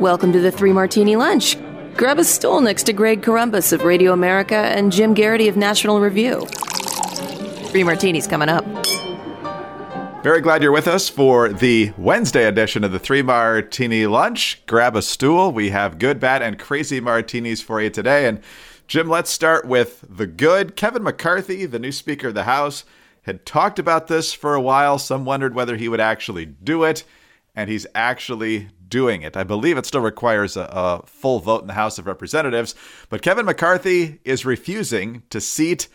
Welcome to the Three Martini Lunch. Grab a stool next to Greg Corombos of Radio America and Jim Geraghty of National Review. Three Martinis coming up. Very glad you're with us for the Wednesday edition of the Three Martini Lunch. Grab a stool. We have good, bad, and crazy martinis for you today. And Jim, let's start with the good. Kevin McCarthy, the new Speaker of the House, had talked about this for a while. Some wondered whether he would actually do it, and he's actually doing it. I believe it still requires a, a, full vote in the House of Representatives, but Kevin McCarthy is refusing to seat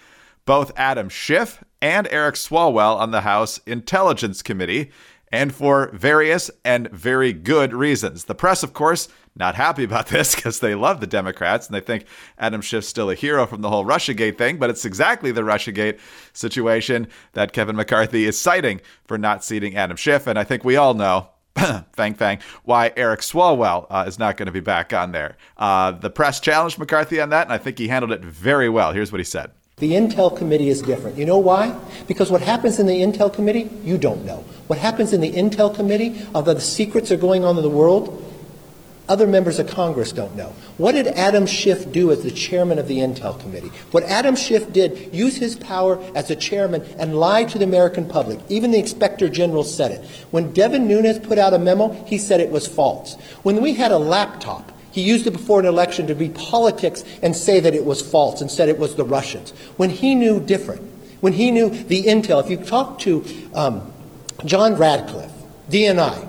both Adam Schiff and Eric Swalwell on the House Intelligence Committee, and for various and very good reasons. The press, of course, not happy about this because they love the Democrats and they think Adam Schiff's still a hero from the whole Russiagate thing, but it's exactly the Russiagate situation that Kevin McCarthy is citing for not seating Adam Schiff. And I think we all know fang fang, why Eric Swalwell uh, is not going to be back on there. Uh, the press challenged McCarthy on that, and I think he handled it very well. Here's what he said. The Intel Committee is different. You know why? Because what happens in the Intel Committee, you don't know. What happens in the Intel Committee, although the secrets are going on in the world, other members of Congress don't know. What did Adam Schiff do as the chairman of the Intel Committee? What Adam Schiff did, use his power as a chairman and lie to the American public. Even the Inspector General said it. When Devin Nunes put out a memo, he said it was false. When we had a laptop, he used it before an election to be politics and say that it was false and said it was the Russians. When he knew different, when he knew the intel, if you talk to um, John Ratcliffe, DNI,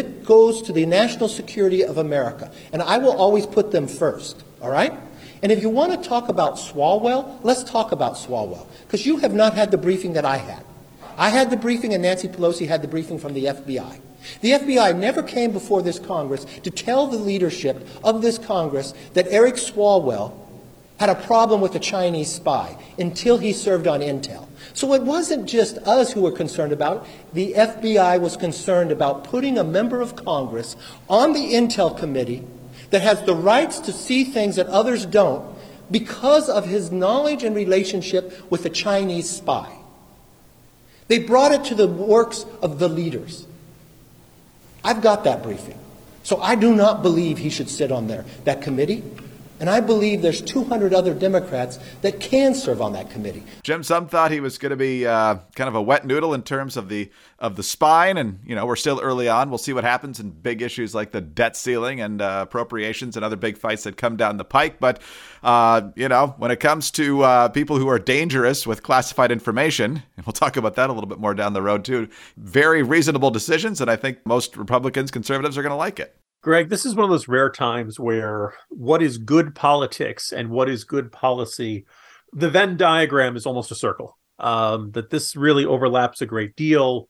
it goes to the national security of America. And I will always put them first, all right? And if you want to talk about Swalwell, let's talk about Swalwell because you have not had the briefing that I had. I had the briefing, and Nancy Pelosi had the briefing from the FBI. The FBI never came before this Congress to tell the leadership of this Congress that Eric Swalwell had a problem with a Chinese spy until he served on Intel. So it wasn't just us who were concerned about it. The FBI was concerned about putting a member of Congress on the Intel Committee that has the rights to see things that others don't because of his knowledge and relationship with a Chinese spy. They brought it to the works of the leaders. I've got that briefing. So I do not believe he should sit on there, that committee. And I believe there's 200 other Democrats that can serve on that committee. Jim, some thought he was going to be uh, kind of a wet noodle in terms of the of the spine, and you know we're still early on. We'll see what happens in big issues like the debt ceiling and uh, appropriations and other big fights that come down the pike. But uh, you know, when it comes to uh, people who are dangerous with classified information, and we'll talk about that a little bit more down the road too. Very reasonable decisions, and I think most Republicans, conservatives are going to like it. Greg, this is one of those rare times where what is good politics and what is good policy, the Venn diagram is almost a circle. Um, that this really overlaps a great deal.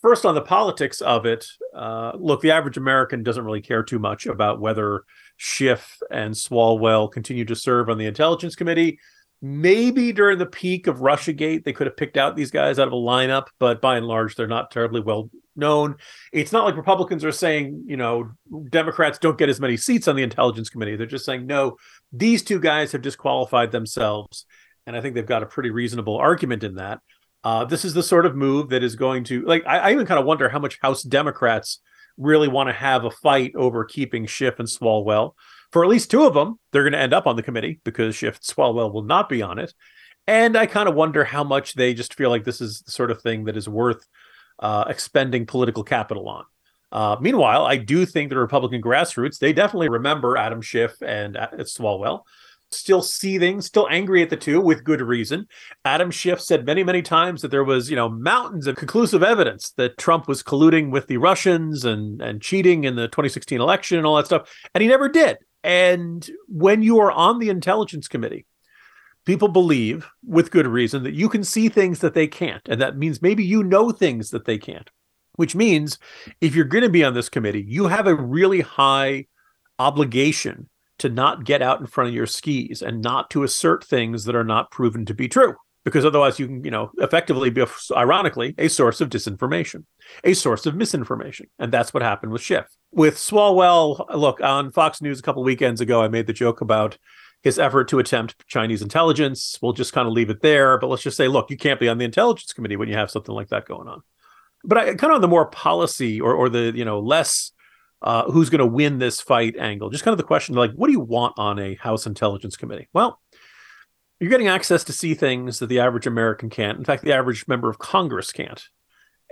First, on the politics of it, uh, look, the average American doesn't really care too much about whether Schiff and Swalwell continue to serve on the Intelligence Committee. Maybe during the peak of Russiagate, they could have picked out these guys out of a lineup, but by and large, they're not terribly well known. It's not like Republicans are saying, you know, Democrats don't get as many seats on the Intelligence Committee. They're just saying, no, these two guys have disqualified themselves. And I think they've got a pretty reasonable argument in that. Uh, this is the sort of move that is going to, like, I, I even kind of wonder how much House Democrats really want to have a fight over keeping Schiff and Swalwell. For at least two of them, they're going to end up on the committee because Schiff Swalwell will not be on it. And I kind of wonder how much they just feel like this is the sort of thing that is worth uh, expending political capital on. Uh, meanwhile, I do think the Republican grassroots, they definitely remember Adam Schiff and uh, Swalwell, still seething, still angry at the two with good reason. Adam Schiff said many, many times that there was, you know, mountains of conclusive evidence that Trump was colluding with the Russians and, and cheating in the 2016 election and all that stuff. And he never did. And when you are on the Intelligence Committee, people believe with good reason that you can see things that they can't. And that means maybe you know things that they can't which means if you're going to be on this committee you have a really high obligation to not get out in front of your skis and not to assert things that are not proven to be true. Because otherwise you can you know effectively be ironically a source of disinformation a source of misinformation. And that's what happened with schiff with swalwell look on fox news a couple weekends ago i made the joke about his effort to attempt chinese intelligence we'll just kind of leave it there but let's just say look you can't be on the intelligence committee when you have something like that going on but I, kind of on the more policy or, or the you know less uh, who's going to win this fight angle just kind of the question like what do you want on a house intelligence committee well you're getting access to see things that the average American can't. In fact, the average member of Congress can't.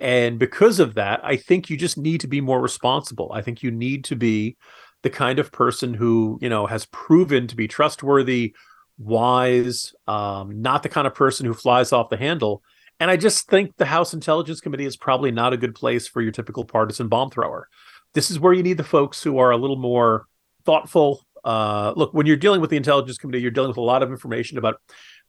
And because of that, I think you just need to be more responsible. I think you need to be the kind of person who, you know, has proven to be trustworthy, wise, um, not the kind of person who flies off the handle. And I just think the House Intelligence Committee is probably not a good place for your typical partisan bomb thrower. This is where you need the folks who are a little more thoughtful, uh, look, when you're dealing with the intelligence committee, you're dealing with a lot of information about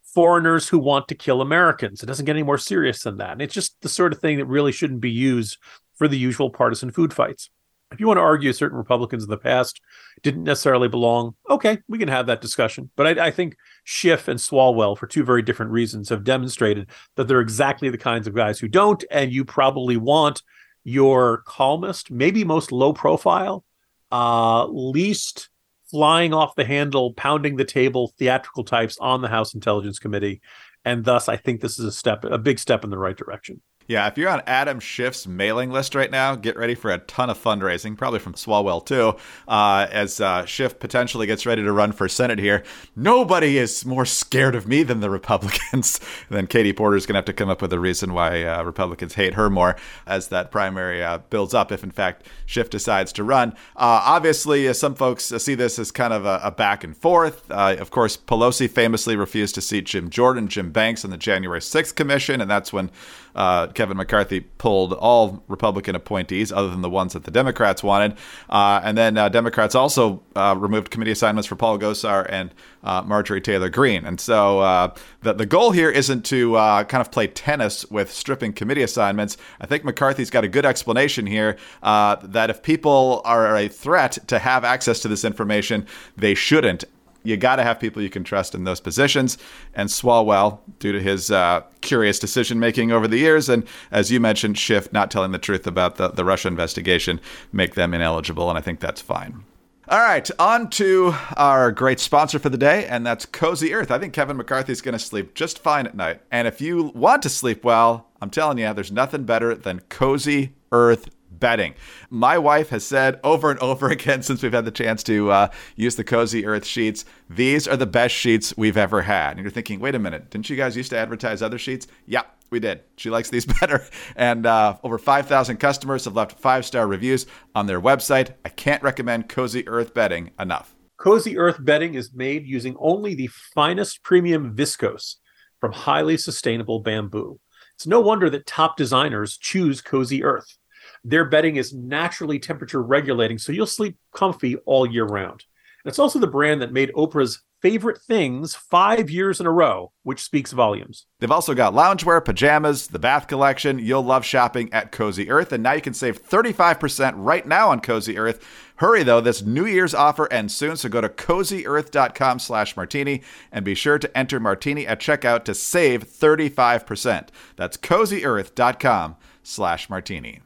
foreigners who want to kill Americans. It doesn't get any more serious than that. And it's just the sort of thing that really shouldn't be used for the usual partisan food fights. If you want to argue certain Republicans in the past didn't necessarily belong, okay, we can have that discussion. But I, I think Schiff and Swalwell, for two very different reasons, have demonstrated that they're exactly the kinds of guys who don't. And you probably want your calmest, maybe most low profile, uh, least flying off the handle, pounding the table theatrical types on the House Intelligence Committee. And thus, I think this is a step, a big step in the right direction. Yeah, if you're on Adam Schiff's mailing list right now, get ready for a ton of fundraising, probably from Swalwell too, uh, as uh, Schiff potentially gets ready to run for Senate here. Nobody is more scared of me than the Republicans. then Katie Porter's going to have to come up with a reason why uh, Republicans hate her more as that primary uh, builds up, if in fact Schiff decides to run. Uh, obviously, uh, some folks see this as kind of a, a back and forth. of course, Pelosi famously refused to seat Jim Jordan, Jim Banks on the January 6th commission, and that's when Kevin McCarthy pulled all Republican appointees other than the ones that the Democrats wanted. Uh, and then uh, Democrats also uh, removed committee assignments for Paul Gosar and uh, Marjorie Taylor Greene. And so uh, the, the goal here isn't to uh, kind of play tennis with stripping committee assignments. I think McCarthy's got a good explanation here that if people are a threat to have access to this information, they shouldn't you got to have people you can trust in those positions. And Swalwell, due to his uh, curious decision making over the years, and as you mentioned, Schiff not telling the truth about the, the Russia investigation, make them ineligible. And I think that's fine. All right, on to our great sponsor for the day, and that's Cozy Earth. I think Kevin McCarthy is going to sleep just fine at night. And if you want to sleep well, I'm telling you, there's nothing better than Cozy Earth bedding. My wife has said over and over again since we've had the chance to uh, use the Cozy Earth sheets, these are the best sheets we've ever had. And you're thinking, wait a minute, didn't you guys used to advertise other sheets? Yeah, we did. She likes these better. And uh, over 5,000 customers have left five star reviews on their website. I can't recommend Cozy Earth bedding enough. Cozy Earth bedding is made using only the finest premium viscose from highly sustainable bamboo. It's no wonder that top designers choose Cozy Earth. Their bedding is naturally temperature regulating, so you'll sleep comfy all year round. And it's also the brand that made Oprah's favorite things five years in a row, which speaks volumes. They've also got loungewear, pajamas, the bath collection. You'll love shopping at Cozy Earth. And now you can save 35% right now on Cozy Earth. Hurry though, this New Year's offer ends soon, so go to cozyearth.com slash martini and be sure to enter martini at checkout to save 35%. That's cozyearth.com slash martini.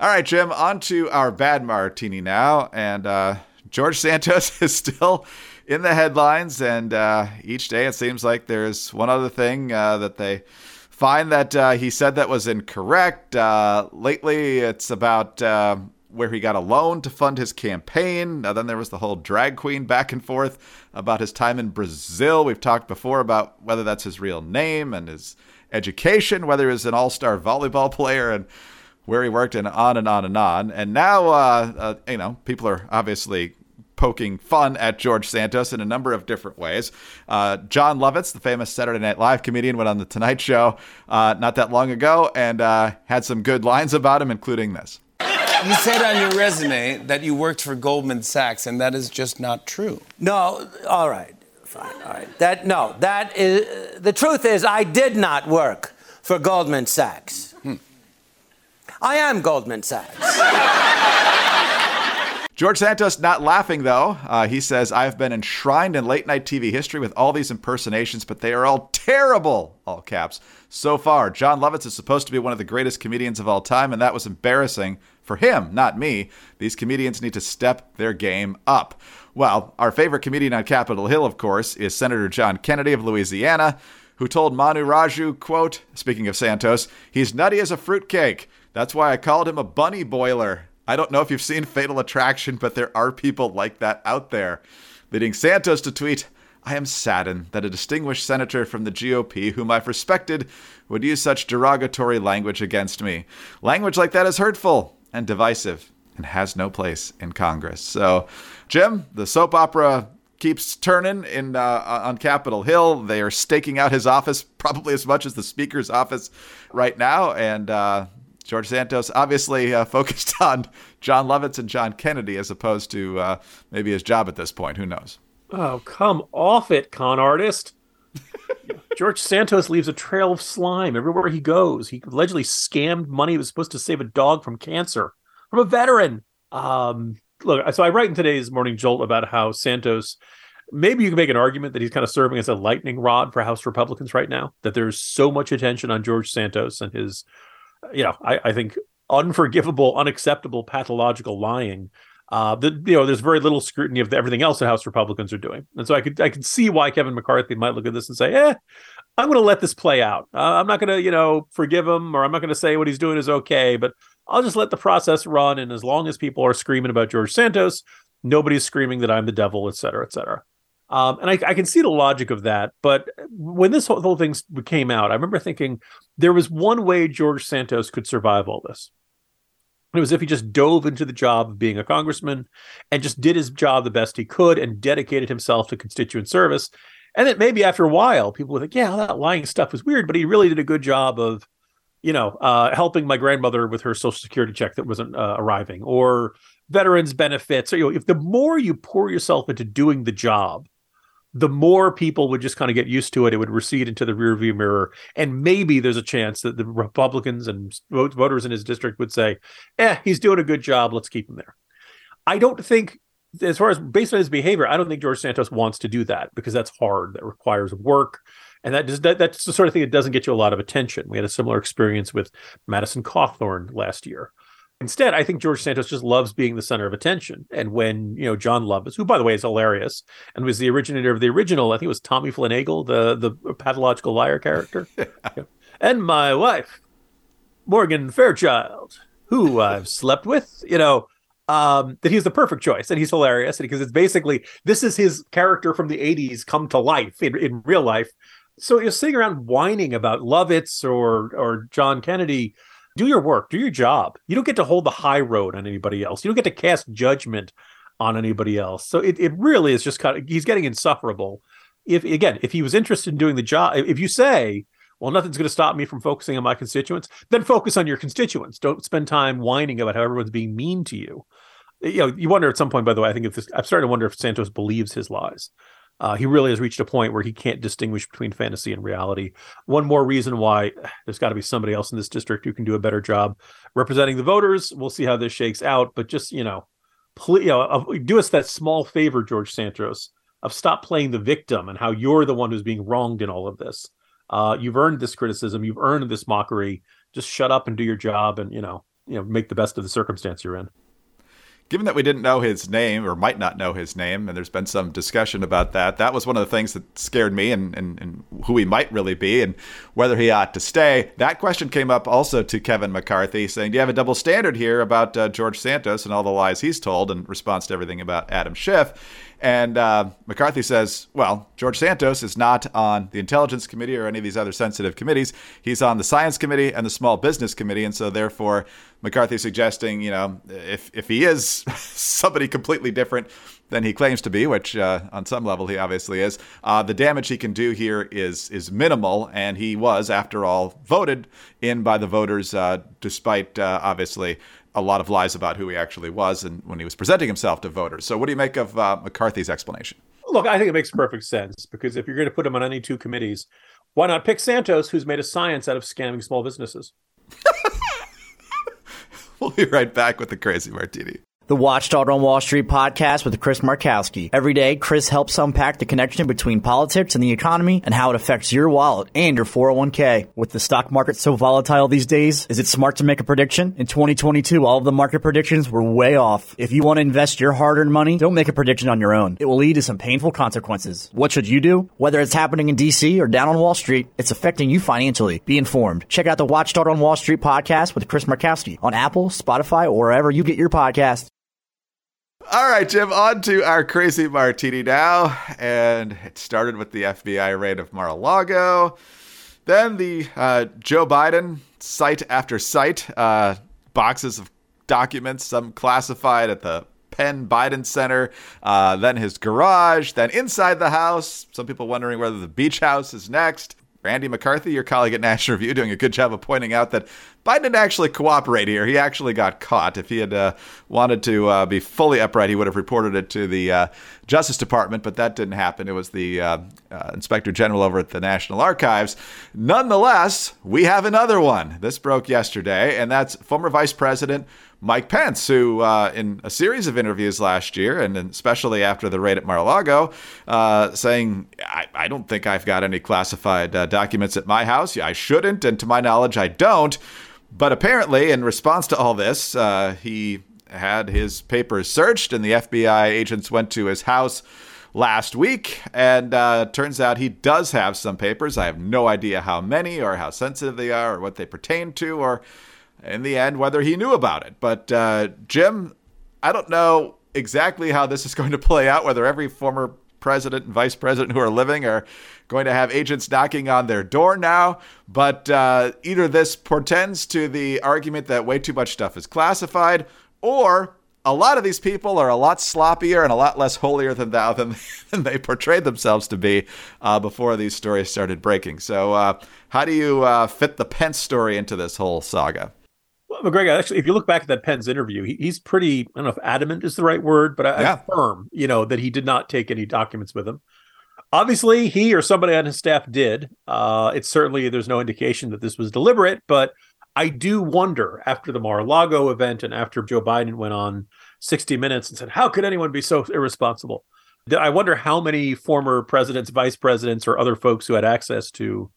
All right, Jim, on to our bad martini now. And uh, George Santos is still in the headlines. And uh, each day it seems like there's one other thing uh, that they find that uh, he said that was incorrect. Uh, lately, it's about uh, where he got a loan to fund his campaign. then there was the whole drag queen back and forth about his time in Brazil. We've talked before about whether that's his real name and his education, whether he's an all star volleyball player. And where he worked, and on and on and on. And now, uh, uh, you know, people are obviously poking fun at George Santos in a number of different ways. Uh, Jon Lovitz, the famous Saturday Night Live comedian, went on the Tonight Show uh, not that long ago and uh, had some good lines about him, including this. You said on your resume that you worked for Goldman Sachs, and that is just not true. No, all right, fine, all right. That no, that is the truth. Is I did not work for Goldman Sachs. I am Goldman Sachs. George Santos not laughing though. Uh, he says, I've been enshrined in late night TV history with all these impersonations, but they are all terrible, all caps. So far, Jon Lovitz is supposed to be one of the greatest comedians of all time, and that was embarrassing for him, not me. These comedians need to step their game up. Well, our favorite comedian on Capitol Hill, of course, is Senator John Kennedy of Louisiana, who told Manu Raju, quote, speaking of Santos, he's nutty as a fruitcake. That's why I called him a bunny boiler. I don't know if you've seen Fatal Attraction, but there are people like that out there. Leading Santos to tweet, I am saddened that a distinguished senator from the GOP, whom I've respected, would use such derogatory language against me. Language like that is hurtful and divisive and has no place in Congress. So, Jim, the soap opera keeps turning in uh, on Capitol Hill. They are staking out his office probably as much as the Speaker's office right now, and uh, George Santos obviously uh, focused on Jon Lovitz and John Kennedy as opposed to uh, maybe his job at this point. Who knows? Oh, come off it, con artist. George Santos leaves a trail of slime everywhere he goes. He allegedly scammed money that was supposed to save a dog from cancer from a veteran. Um, look, so I write in today's Morning Jolt about how Santos. Maybe you can make an argument that he's kind of serving as a lightning rod for House Republicans right now. That there's so much attention on George Santos and his you know, I, I think unforgivable, unacceptable, pathological lying. Uh, the, you know, there's very little scrutiny of everything else the House Republicans are doing, and so I could I could see why Kevin McCarthy might look at this and say, "Eh, I'm going to let this play out. Uh, I'm not going to, you know, forgive him, or I'm not going to say what he's doing is okay, but I'll just let the process run. And as long as people are screaming about George Santos, nobody's screaming that I'm the devil, et cetera, et cetera." Um, and I, I, can see the logic of that. But when this whole, whole thing came out, I remember thinking there was one way George Santos could survive all this. It was if he just dove into the job of being a congressman and just did his job the best he could and dedicated himself to constituent service. And then maybe after a while, people would think, yeah, that lying stuff was weird, but he really did a good job of, you know, uh, helping my grandmother with her social security check that wasn't uh, arriving or veterans benefits. So, you know, if the more you pour yourself into doing the job, the more people would just kind of get used to it, it would recede into the rearview mirror. And maybe there's a chance that the Republicans and voters in his district would say, eh, he's doing a good job. Let's keep him there. I don't think, as far as based on his behavior, I don't think George Santos wants to do that because that's hard. That requires work. And that that, that's the sort of thing that doesn't get you a lot of attention. We had a similar experience with Madison Cawthorn last year. Instead, I think George Santos just loves being the center of attention. And when, you know, Jon Lovitz, who by the way is hilarious and was the originator of the original, I think it was Tommy Flanagan, the the pathological liar character. yeah. And my wife, Morgan Fairchild, who I've slept with, you know, um, that he's the perfect choice and he's hilarious because it's basically this is his character from the 80s come to life in, in real life. So you're sitting around whining about Lovitz or or John Kennedy do your work, do your job. You don't get to hold the high road on anybody else. You don't get to cast judgment on anybody else. So it, it really is just kind of he's getting insufferable. If again, if he was interested in doing the job, if you say, well, nothing's going to stop me from focusing on my constituents, then focus on your constituents. Don't spend time whining about how everyone's being mean to you. You know, you wonder at some point, by the way, I think if this, I'm starting to wonder if Santos believes his lies. Uh, he really has reached a point where he can't distinguish between fantasy and reality. One more reason why there's got to be somebody else in this district who can do a better job representing the voters. We'll see how this shakes out, but just you know, please, you know, do us that small favor, George Santos, of stop playing the victim and how you're the one who's being wronged in all of this. Uh, you've earned this criticism, you've earned this mockery. Just shut up and do your job, and you know, you know, make the best of the circumstance you're in given that we didn't know his name or might not know his name, and there's been some discussion about that, that was one of the things that scared me and, and, and, who he might really be and whether he ought to stay. That question came up also to Kevin McCarthy, saying, Do you have a double standard here about uh, George Santos and all the lies he's told in response to everything about Adam Schiff? And uh, McCarthy says, well, George Santos is not on the Intelligence Committee or any of these other sensitive committees. He's on the Science Committee and the Small Business Committee. And so, therefore, McCarthy suggesting, you know, if, if he is somebody completely different than he claims to be, which uh, on some level he obviously is, uh, the damage he can do here is is minimal. And he was, after all, voted in by the voters, uh, despite uh, obviously a lot of lies about who he actually was and when he was presenting himself to voters. So, what do you make of uh, McCarthy's explanation? Look, I think it makes perfect sense because if you're going to put him on any two committees, why not pick Santos, who's made a science out of scamming small businesses? we'll be right back with the Crazy Martini. The Watchdog on Wall Street podcast with Chris Markowski. Every day, Chris helps unpack the connection between politics and the economy and how it affects your wallet and your 401k. With the stock market so volatile these days, is it smart to make a prediction? In 2022, all of the market predictions were way off. If you want to invest your hard earned money, don't make a prediction on your own. It will lead to some painful consequences. What should you do? Whether it's happening in DC or down on Wall Street, it's affecting you financially. Be informed. Check out the Watchdog on Wall Street podcast with Chris Markowski on Apple, Spotify, or wherever you get your podcast. All right, Jim, on to our crazy martini now. And it started with the FBI raid of Mar a Lago. Then the uh, Joe Biden site after site, uh, boxes of documents, some classified at the Penn Biden Center, uh, then his garage, then inside the house. Some people wondering whether the beach house is next. Andy McCarthy, your colleague at National Review, doing a good job of pointing out that Biden didn't actually cooperate here. He actually got caught. If he had uh, wanted to uh, be fully upright, he would have reported it to the uh, Justice Department, but that didn't happen. It was the uh, uh, Inspector General over at the National Archives. Nonetheless, we have another one. This broke yesterday, and that's former Vice President Mike Pence, who, uh, in a series of interviews last year, and especially after the raid at Mar-a-Lago, uh, saying, I, I, don't think I've got any classified uh, documents at my house. I shouldn't, and to my knowledge, I don't. But apparently, in response to all this, uh, he had his papers searched, and the FBI agents went to his house last week, and uh, turns out he does have some papers. I have no idea how many, or how sensitive they are, or what they pertain to, or in the end, whether he knew about it. But uh, Jim, I don't know exactly how this is going to play out, whether every former president and vice president who are living are going to have agents knocking on their door now. But uh, either this portends to the argument that way too much stuff is classified, or a lot of these people are a lot sloppier and a lot less holier than thou than, than they portrayed themselves to be uh, before these stories started breaking. So, uh, how do you uh, fit the Pence story into this whole saga? Well, McGregor, actually, if you look back at that Pence interview, he, he's pretty, I don't know if adamant is the right word, but I, yeah. firm, you know, that he did not take any documents with him. Obviously, he or somebody on his staff did. Uh, it's certainly, there's no indication that this was deliberate, but I do wonder after the Mar-a-Lago event and after Joe Biden went on 60 Minutes and said, how could anyone be so irresponsible? I wonder how many former presidents, vice presidents, or other folks who had access to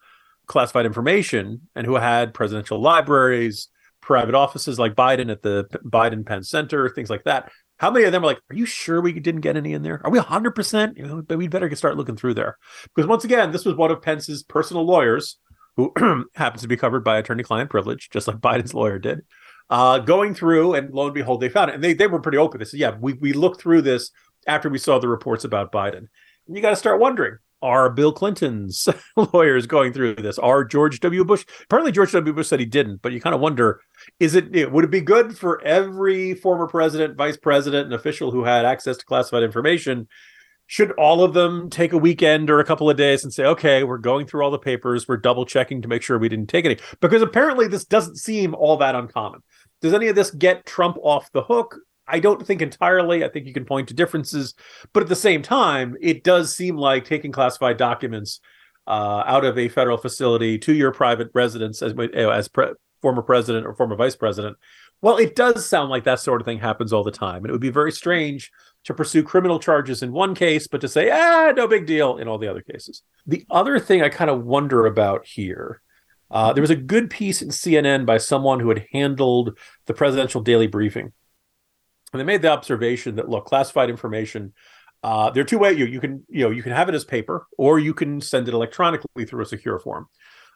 classified information and who had presidential libraries, private offices like Biden at the Biden Penn Center, things like that. How many of them are like, are you sure we didn't get any in there? Are we 100%? You know, but we'd better get start looking through there. Because once again, this was one of Pence's personal lawyers who happens to be covered by attorney client privilege, just like Biden's lawyer did, uh, going through and lo and behold, they found it. And they, they were pretty open. They said, yeah, we, we looked through this after we saw the reports about Biden. And you got to start wondering, are Bill Clinton's lawyers going through this? Are George W. Bush? Apparently, George W. Bush said he didn't, but you kind of wonder: is it would it be good for every former president, vice president, and official who had access to classified information? Should all of them take a weekend or a couple of days and say, "Okay, we're going through all the papers, we're double checking to make sure we didn't take any"? Because apparently, this doesn't seem all that uncommon. Does any of this get Trump off the hook? I don't think entirely. I think you can point to differences, but at the same time, it does seem like taking classified documents uh, out of a federal facility to your private residence as as pre- former president or former vice president. Well, it does sound like that sort of thing happens all the time, and it would be very strange to pursue criminal charges in one case, but to say ah, no big deal in all the other cases. The other thing I kind of wonder about here. Uh, there was a good piece in CNN by someone who had handled the presidential daily briefing and they made the observation that look, classified information. Uh, there are two ways you you can you know you can have it as paper or you can send it electronically through a secure form.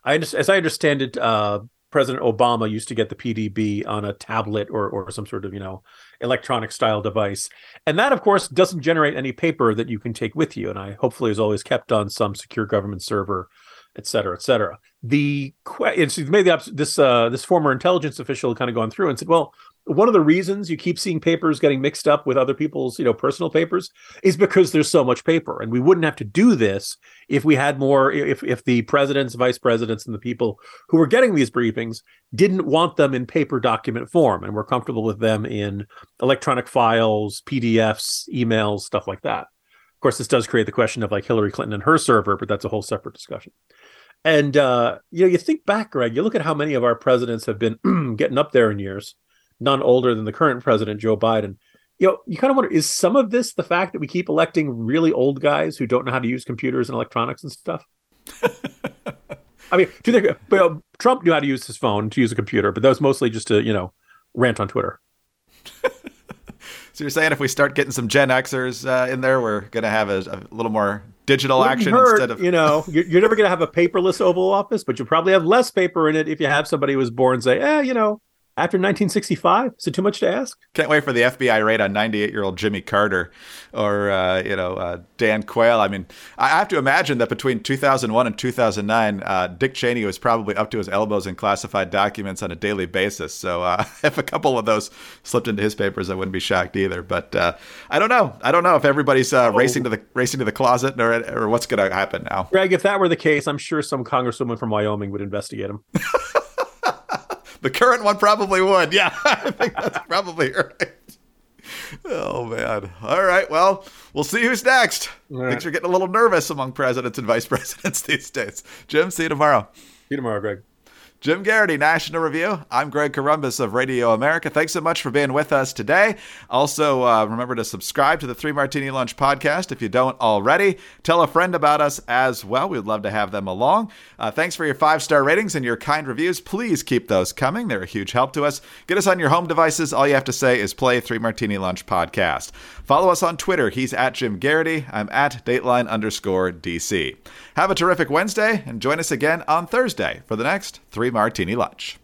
I as I understand it, uh, President Obama used to get the PDB on a tablet or or some sort of you know electronic style device, and that of course doesn't generate any paper that you can take with you, and I hopefully is always kept on some secure government server et cetera, et cetera. The it's made the this uh, this former intelligence official kind of gone through and said, well, one of the reasons you keep seeing papers getting mixed up with other people's you know personal papers is because there's so much paper and we wouldn't have to do this if we had more if if the presidents vice presidents and the people who were getting these briefings didn't want them in paper document form and were comfortable with them in electronic files pdfs emails stuff like that. Of course this does create the question of like hillary clinton and her server but that's a whole separate discussion. And uh, you know you think back greg you look at how many of our presidents have been getting up there in years none older than the current president, Joe Biden. you know, you kind of wonder is some of this the fact that we keep electing really old guys who don't know how to use computers and electronics and stuff? I mean, do you think Trump knew how to use his phone to use a computer, but that was mostly just to, you know, rant on Twitter. so you're saying if we start getting some Gen Xers uh, in there, we're going to have a, a, little more digital Wouldn't action hurt, instead of you know, you're, you're never going to have a paperless Oval Office, but you'll probably have less paper in it if you have somebody who was born say, eh, you know, after 1965? Is it too much to ask? Can't wait for the FBI raid on 98 year old Jimmy Carter or, uh, you know, uh, Dan Quayle. I mean, I have to imagine that between 2001 and 2009, uh, Dick Cheney was probably up to his elbows in classified documents on a daily basis. So uh, if a couple of those slipped into his papers, I wouldn't be shocked either. But uh, I don't know. I don't know if everybody's uh, oh. racing to the racing to the closet or, or what's going to happen now. Greg, if that were the case, I'm sure some congresswoman from Wyoming would investigate him. The current one probably would. Yeah, I think that's probably right. Oh man. All right. Well, we'll see who's next. Right. Things are getting a little nervous among presidents and vice presidents these days. Jim, see you tomorrow. See you tomorrow, Greg. Jim Geraghty, National Review. I'm Greg Corombos of Radio America. Thanks so much for being with us today. Also, uh, remember to subscribe to the Three Martini Lunch podcast if you don't already. Tell a friend about us as well. We'd love to have them along. Uh, thanks for your five star ratings and your kind reviews. Please keep those coming. They're a huge help to us. Get us on your home devices. All you have to say is play Three Martini Lunch podcast. Follow us on Twitter. He's at Jim Geraghty. I'm at Dateline underscore DC. Have a terrific Wednesday and join us again on Thursday for the next Three Martini Lunch.